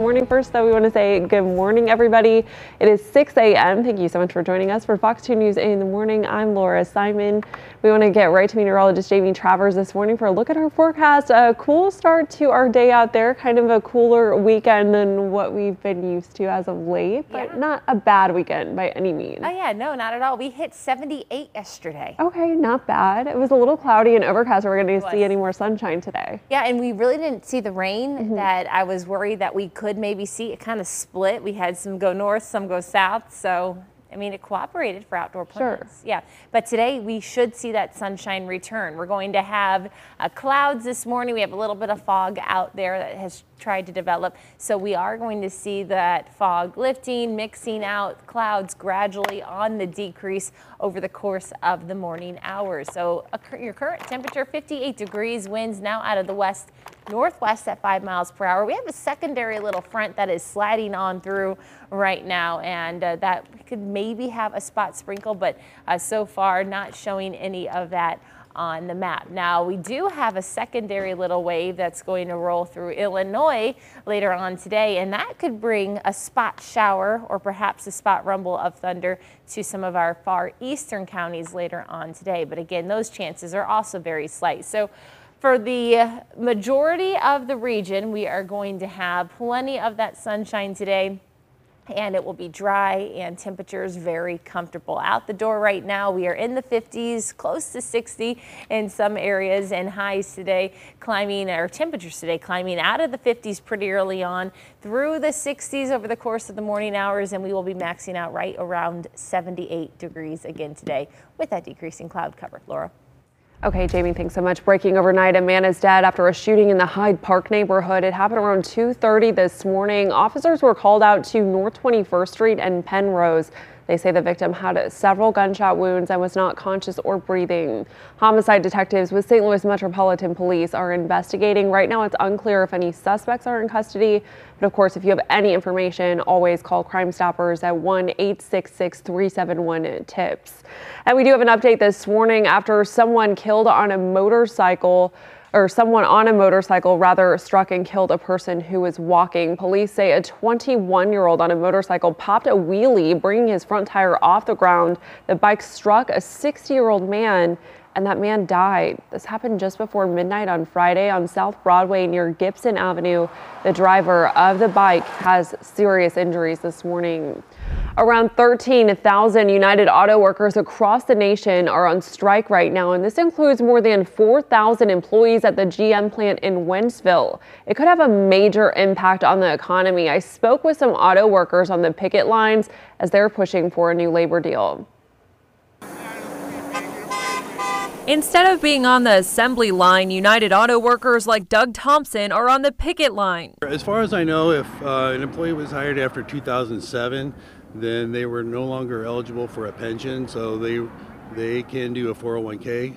Morning first, though, we want to say good morning, everybody. It is 6 a.m. Thank you so much for joining us for Fox 2 News in the morning. I'm Laura Simon. We want to get right to meteorologist Jamie Travers this morning for a look at our forecast. A cool start to our day out there, kind of a cooler weekend than what we've been used to as of late, but Yeah. not a bad weekend by any means. Oh yeah, no, not at all. We hit 78 yesterday. Okay, not bad. It was a little cloudy and overcast. We're going to see any more sunshine today. Yeah, and we really didn't see the rain Mm-hmm. that I was worried that we could maybe see. It kind of split. We had some go north, some go south. So, I mean, it cooperated for outdoor Sure. Yeah, but today we should see that sunshine return. We're going to have uh, clouds this morning. We have a little bit of fog out there that has tried to develop. So we are going to see that fog lifting, mixing out clouds gradually on the decrease over the course of the morning hours. So a your current temperature 58 degrees, winds now out of the west northwest at 5 miles per hour. We have a secondary little front that is sliding on through right now, and uh, that could maybe have a spot sprinkle, but uh, so far not showing any of that on the map. Now, we do have a secondary little wave that's going to roll through Illinois later on today, and that could bring a spot shower or perhaps a spot rumble of thunder to some of our far eastern counties later on today. But again, those chances are also very slight. So, for the majority of the region, we are going to have plenty of that sunshine today and it will be dry and temperatures very comfortable. Out the door right now, we are in the 50s, close to 60 in some areas, and highs today climbing, or temperatures today climbing out of the 50s pretty early on through the 60s over the course of the morning hours, and we will be maxing out right around 78 degrees again today with that decreasing cloud cover. Laura. Okay, Jamie, thanks so much. Breaking overnight, a man is dead after a shooting in the Hyde Park neighborhood. It happened around 2:30 this morning. Officers were called out to North 21st Street and Penrose. They say the victim had several gunshot wounds and was not conscious or breathing. Homicide detectives with St. Louis Metropolitan Police are investigating. Right now, it's unclear if any suspects are in custody. But of course, if you have any information, always call Crime Stoppers at 1 866 371 TIPS. And we do have an update this morning after someone killed on a motorcycle or someone on a motorcycle rather struck and killed a person who was walking. Police say a 21 year old on a motorcycle popped a wheelie, bringing his front tire off the ground. The bike struck a 60 year old man and that man died. This happened just before midnight on Friday on South Broadway near Gibson Avenue. The driver of the bike has serious injuries this morning. Around 13,000 United Auto workers across the nation are on strike right now, and this includes more than 4,000 employees at the GM plant in Wentzville. It could have a major impact on the economy. I spoke with some auto workers on the picket lines as they're pushing for a new labor deal. Instead of being on the assembly line, United Auto workers like Doug Thompson are on the picket line. As far as I know, if uh, an employee was hired after 2007, then they were no longer eligible for a pension, so they they can do a 401k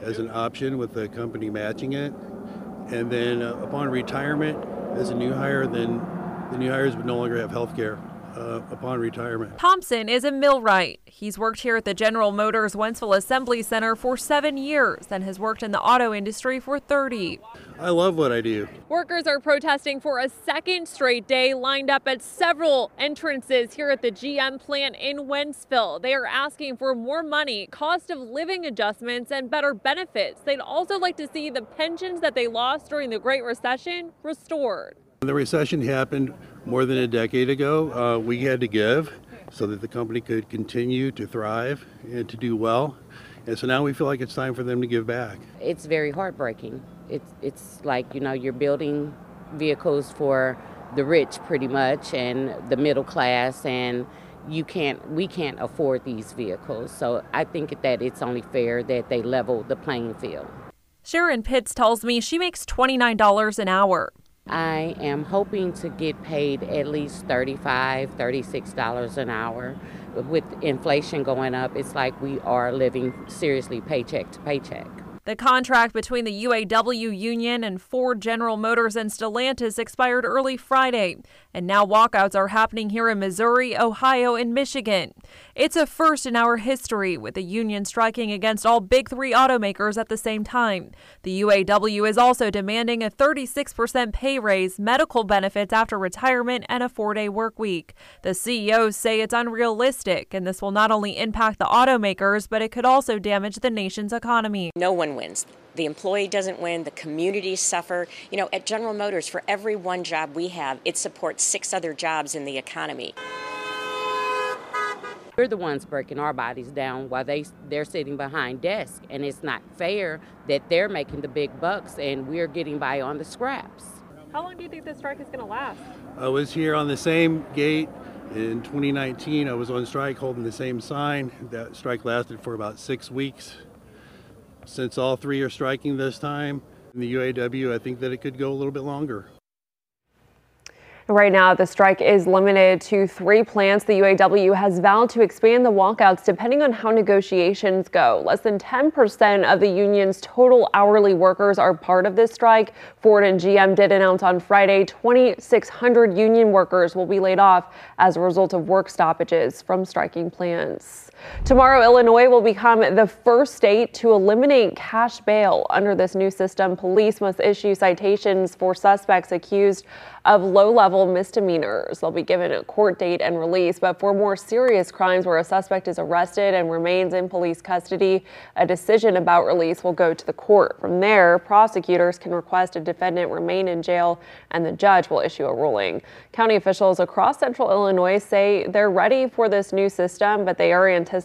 as an option with the company matching it. And then uh, upon retirement, as a new hire, then the new hires would no longer have health care uh, upon retirement. Thompson is a millwright. He's worked here at the General Motors Wentzville Assembly Center for seven years and has worked in the auto industry for 30. I love what I do. Workers are protesting for a second straight day, lined up at several entrances here at the GM plant in Wentzville. They are asking for more money, cost of living adjustments, and better benefits. They'd also like to see the pensions that they lost during the Great Recession restored. The recession happened more than a decade ago. Uh, we had to give so that the company could continue to thrive and to do well. And so now we feel like it's time for them to give back. it's very heartbreaking. It's it's like you know you're building vehicles for the rich pretty much and the middle class and you can't we can't afford these vehicles. So I think that it's only fair that they level the playing field. Sharon Pitts tells me she makes $29 an hour. I am hoping to get paid at least $35, $36 an hour. With inflation going up, it's like we are living seriously paycheck to paycheck. The contract between the UAW union and Ford, General Motors, and Stellantis expired early Friday, and now walkouts are happening here in Missouri, Ohio, and Michigan. It's a first in our history, with the union striking against all big three automakers at the same time. The UAW is also demanding a 36% pay raise, medical benefits after retirement, and a four day work week. The CEOs say it's unrealistic, and this will not only impact the automakers, but it could also damage the nation's economy. No one wins. The employee doesn't win, the communities suffer. You know, at General Motors, for every one job we have, it supports six other jobs in the economy. We're the ones breaking our bodies down while they they're sitting behind desks, and it's not fair that they're making the big bucks and we're getting by on the scraps. How long do you think this strike is going to last? I was here on the same gate in 2019. I was on strike holding the same sign. That strike lasted for about six weeks. Since all three are striking this time, in the UAW, I think that it could go a little bit longer. Right now, the strike is limited to three plants. The UAW has vowed to expand the walkouts depending on how negotiations go. Less than 10% of the union's total hourly workers are part of this strike. Ford and GM did announce on Friday 2,600 union workers will be laid off as a result of work stoppages from striking plants. Tomorrow, Illinois will become the first state to eliminate cash bail. Under this new system, police must issue citations for suspects accused of low level misdemeanors. They'll be given a court date and release, but for more serious crimes where a suspect is arrested and remains in police custody, a decision about release will go to the court. From there, prosecutors can request a defendant remain in jail and the judge will issue a ruling. County officials across central Illinois say they're ready for this new system, but they are anticipating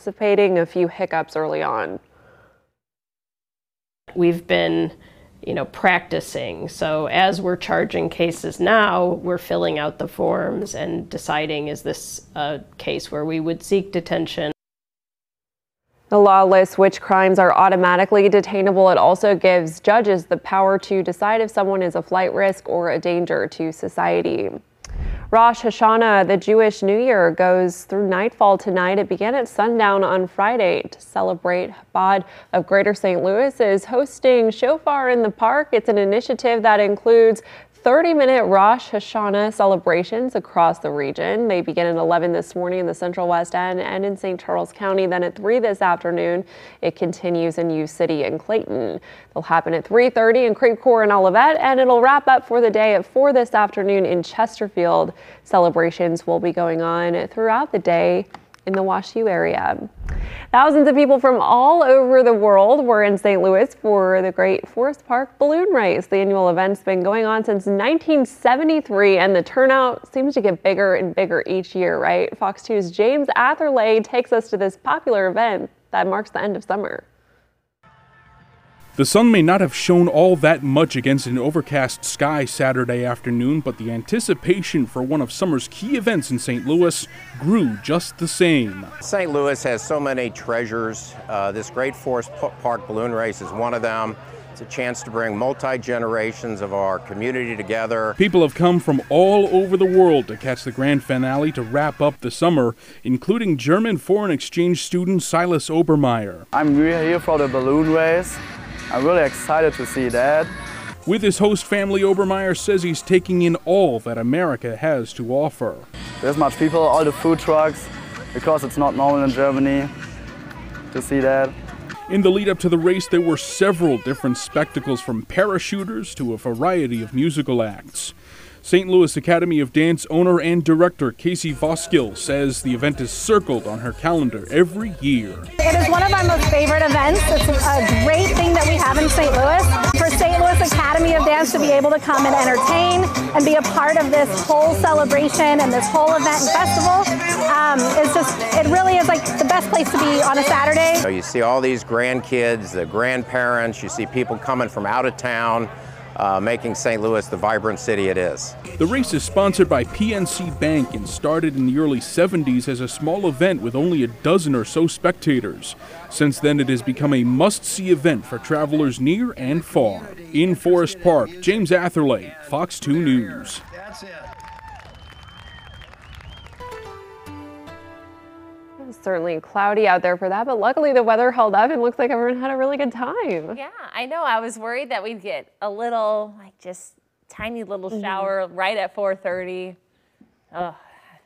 a few hiccups early on. We've been you know, practicing. So as we're charging cases now, we're filling out the forms and deciding is this a case where we would seek detention. The law lists which crimes are automatically detainable. It also gives judges the power to decide if someone is a flight risk or a danger to society. Rosh Hashanah, the Jewish New Year, goes through nightfall tonight. It began at sundown on Friday to celebrate. Chabad of Greater St. Louis is hosting Shofar in the Park. It's an initiative that includes 30 minute Rosh Hashanah celebrations across the region. They begin at 11 this morning in the Central West End and in St. Charles County. Then at 3 this afternoon, it continues in U City and Clayton. They'll happen at 3.30 in Creve Coeur and Olivet, and it'll wrap up for the day at 4 this afternoon in Chesterfield. Celebrations will be going on throughout the day in the Wash U area. Thousands of people from all over the world were in St. Louis for the Great Forest Park Balloon Race. The annual event's been going on since 1973, and the turnout seems to get bigger and bigger each year, right? Fox 2's James Atherley takes us to this popular event that marks the end of summer. The sun may not have shone all that much against an overcast sky Saturday afternoon, but the anticipation for one of summer's key events in St. Louis grew just the same. St. Louis has so many treasures. Uh, this Great Forest Park Balloon Race is one of them. It's a chance to bring multi generations of our community together. People have come from all over the world to catch the grand finale to wrap up the summer, including German foreign exchange student Silas Obermeyer. I'm here for the balloon race. I'm really excited to see that. With his host family, Obermeyer says he's taking in all that America has to offer. There's much people, all the food trucks, because it's not normal in Germany to see that. In the lead up to the race, there were several different spectacles from parachuters to a variety of musical acts. St. Louis Academy of Dance owner and director Casey Voskill says the event is circled on her calendar every year. It is one of our most favorite events. It's a great thing that we have in St. Louis. For St. Louis Academy of Dance to be able to come and entertain and be a part of this whole celebration and this whole event and festival um, is just, it really is like the best place to be on a Saturday. So you see all these grandkids, the grandparents, you see people coming from out of town. Uh, making St. Louis the vibrant city it is. The race is sponsored by PNC Bank and started in the early 70s as a small event with only a dozen or so spectators. Since then, it has become a must see event for travelers near and far. In Forest Park, James Atherley, Fox 2 News. Certainly cloudy out there for that, but luckily the weather held up and looks like everyone had a really good time. Yeah, I know. I was worried that we'd get a little, like just tiny little mm-hmm. shower mm-hmm. right at 4:30. Oh,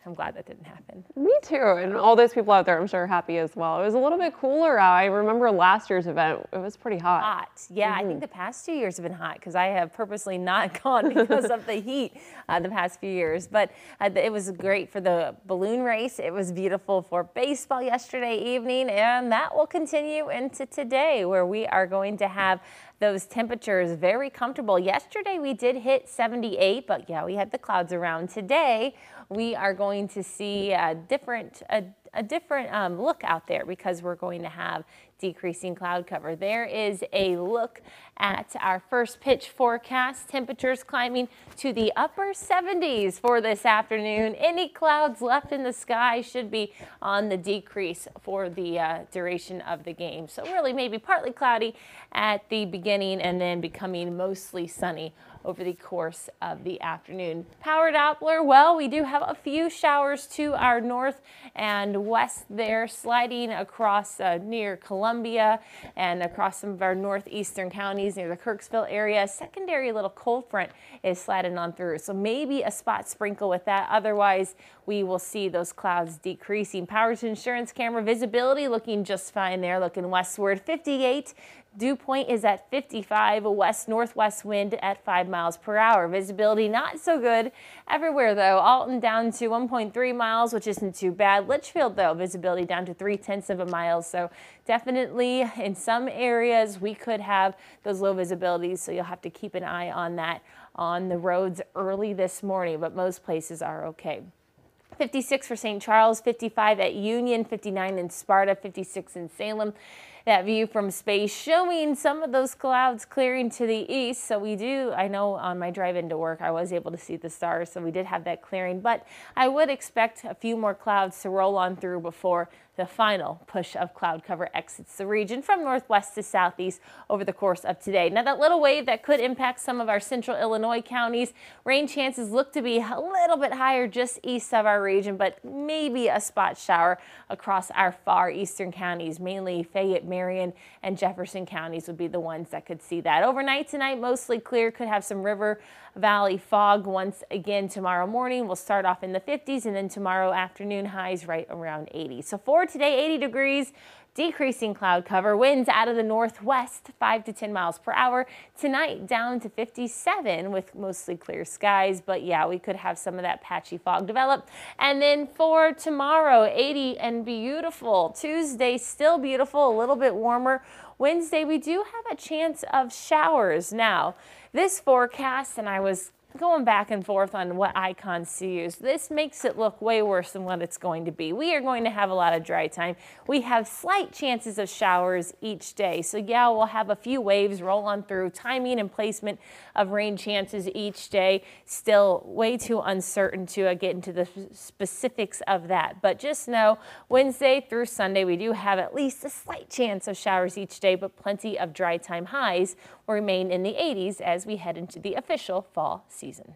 I'm glad that didn't happen. Me too. And all those people out there, I'm sure, are happy as well. It was a little bit cooler out. I remember last year's event, it was pretty hot. Hot. Yeah, mm-hmm. I think mm-hmm. the past two years have been hot because I have purposely not gone because of the heat uh, the past few years. But uh, it was great for the balloon race. It was beautiful for baseball yesterday evening. And that will continue into today, where we are going to have those temperatures very comfortable. Yesterday we did hit 78, but yeah, we had the clouds around. Today we are going to see a different, a different um, look out there because we're going to have decreasing cloud cover. There is a look at our first pitch forecast. Temperatures climbing to the upper 70s for this afternoon. Any clouds left in the sky should be on the decrease for the uh, duration of the game. So really maybe partly cloudy at the beginning and then becoming mostly sunny over the course of the afternoon. Power Doppler, well, we do have a few showers to our north and west there, sliding across uh, near Columbia and across some of our northeastern counties near the Kirksville area. Secondary little cold front is sliding on through, so maybe a spot sprinkle with that. Otherwise, we will see those clouds decreasing. Powers Insurance camera visibility looking just fine there, looking westward. 58 Dew point is at 55, a west northwest wind at 5 miles per hour. Visibility not so good everywhere though. Alton down to 1.3 miles, which isn't too bad. Litchfield though, visibility down to 3 tenths of a mile. So definitely in some areas we could have those low visibilities. So you'll have to keep an eye on that on the roads early this morning, but most places are okay. 56 for St. Charles, 55 at Union, 59 in Sparta, 56 in Salem that view from space showing some of those clouds clearing to the east. So we do, I know on my drive into work, I was able to see the stars. So we did have that clearing, but I would expect a few more clouds to roll on through before the final push of cloud cover exits the region from northwest to southeast over the course of today. Now that little wave that could impact some of our central Illinois counties, rain chances look to be a little bit higher just east of our region, but maybe a spot shower across our far eastern counties, mainly Fayette, Marion, and Jefferson counties would be the ones that could see that. Overnight tonight, mostly clear, could have some river valley fog once again tomorrow morning. We'll start off in the 50s and then tomorrow afternoon highs right around 80. So for today, 80 degrees, decreasing cloud cover, winds out of the northwest 5 to 10 miles per hour. Tonight down to 57 with mostly clear skies, but yeah, we could have some of that patchy fog develop. And then for tomorrow, 80 and beautiful. Tuesday still beautiful, a little bit warmer. Wednesday, we do have a chance of showers now. This forecast, and I was going back and forth on what icons to use. This makes it look way worse than what it's going to be. We are going to have a lot of dry time. We have slight chances of showers each day. So yeah, we'll have a few waves roll on through. Timing and placement of rain chances each day, still way too uncertain to uh, get into the specifics of that. But just know Wednesday through Sunday, we do have at least a slight chance of showers each day, but plenty of dry time highs will remain in the 80s as we head into the official fall season season.